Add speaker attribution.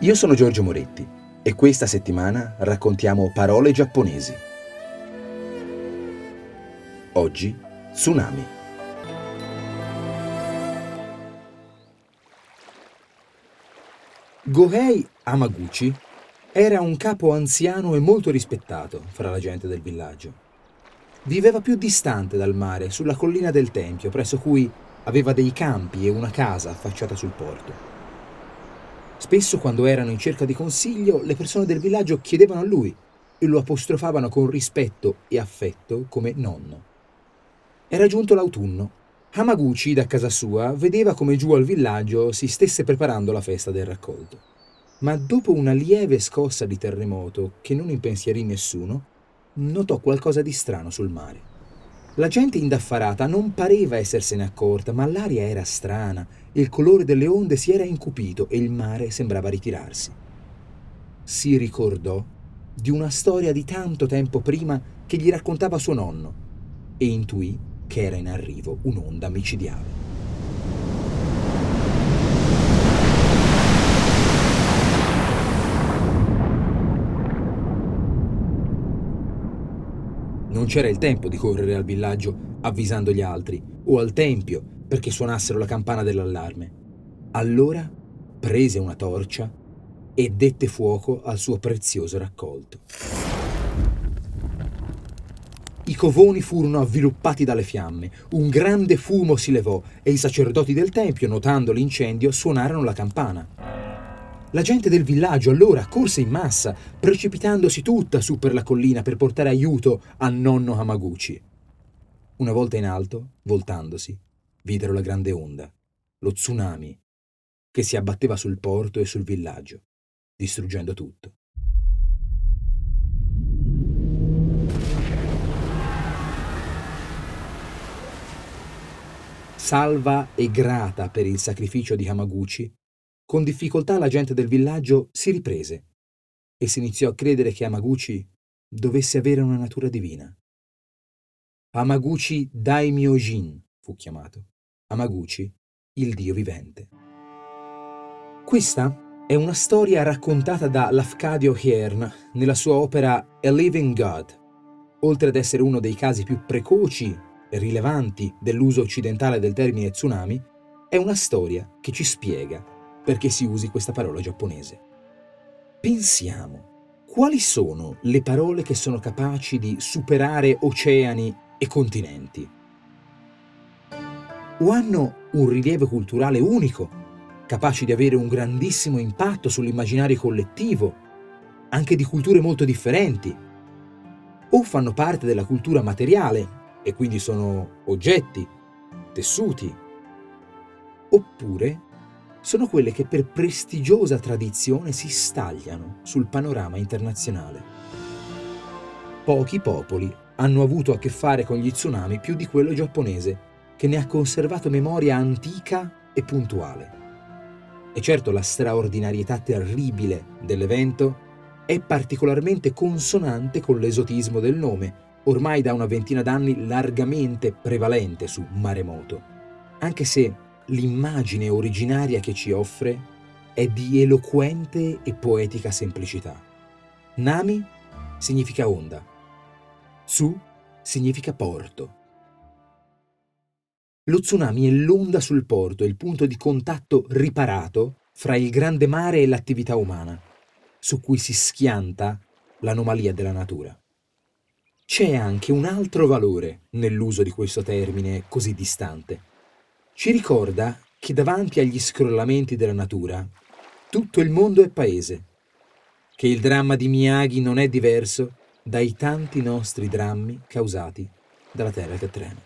Speaker 1: Io sono Giorgio Moretti e questa settimana raccontiamo parole giapponesi. Oggi, tsunami. Gohei Amaguchi era un capo anziano e molto rispettato fra la gente del villaggio. Viveva più distante dal mare, sulla collina del Tempio, presso cui aveva dei campi e una casa affacciata sul porto. Spesso quando erano in cerca di consiglio, le persone del villaggio chiedevano a lui e lo apostrofavano con rispetto e affetto come nonno. Era giunto l'autunno. Hamaguchi, da casa sua, vedeva come giù al villaggio si stesse preparando la festa del raccolto. Ma dopo una lieve scossa di terremoto che non impensierì nessuno, notò qualcosa di strano sul mare. La gente indaffarata non pareva essersene accorta, ma l'aria era strana, il colore delle onde si era incupito e il mare sembrava ritirarsi. Si ricordò di una storia di tanto tempo prima che gli raccontava suo nonno e intuì che era in arrivo un'onda micidiale. Non c'era il tempo di correre al villaggio avvisando gli altri o al tempio perché suonassero la campana dell'allarme. Allora prese una torcia e dette fuoco al suo prezioso raccolto. I covoni furono avviluppati dalle fiamme, un grande fumo si levò e i sacerdoti del tempio, notando l'incendio, suonarono la campana. La gente del villaggio allora corse in massa, precipitandosi tutta su per la collina per portare aiuto a nonno Hamaguchi. Una volta in alto, voltandosi, videro la grande onda, lo tsunami, che si abbatteva sul porto e sul villaggio, distruggendo tutto. Salva e grata per il sacrificio di Hamaguchi, con difficoltà la gente del villaggio si riprese e si iniziò a credere che Amaguchi dovesse avere una natura divina. Amaguchi Daimyojin fu chiamato. Amaguchi, il dio vivente. Questa è una storia raccontata da Lafcadio Hearn nella sua opera A Living God. Oltre ad essere uno dei casi più precoci e rilevanti dell'uso occidentale del termine tsunami, è una storia che ci spiega perché si usi questa parola giapponese. Pensiamo, quali sono le parole che sono capaci di superare oceani e continenti? O hanno un rilievo culturale unico, capaci di avere un grandissimo impatto sull'immaginario collettivo, anche di culture molto differenti, o fanno parte della cultura materiale e quindi sono oggetti, tessuti, oppure sono quelle che per prestigiosa tradizione si stagliano sul panorama internazionale. Pochi popoli hanno avuto a che fare con gli tsunami più di quello giapponese, che ne ha conservato memoria antica e puntuale. E certo la straordinarietà terribile dell'evento è particolarmente consonante con l'esotismo del nome, ormai da una ventina d'anni largamente prevalente su maremoto, anche se l'immagine originaria che ci offre è di eloquente e poetica semplicità. Nami significa onda, Tsu significa porto. Lo tsunami è l'onda sul porto, il punto di contatto riparato fra il grande mare e l'attività umana, su cui si schianta l'anomalia della natura. C'è anche un altro valore nell'uso di questo termine così distante ci ricorda che davanti agli scrollamenti della natura tutto il mondo è paese, che il dramma di Miyagi non è diverso dai tanti nostri drammi causati dalla terra che trema.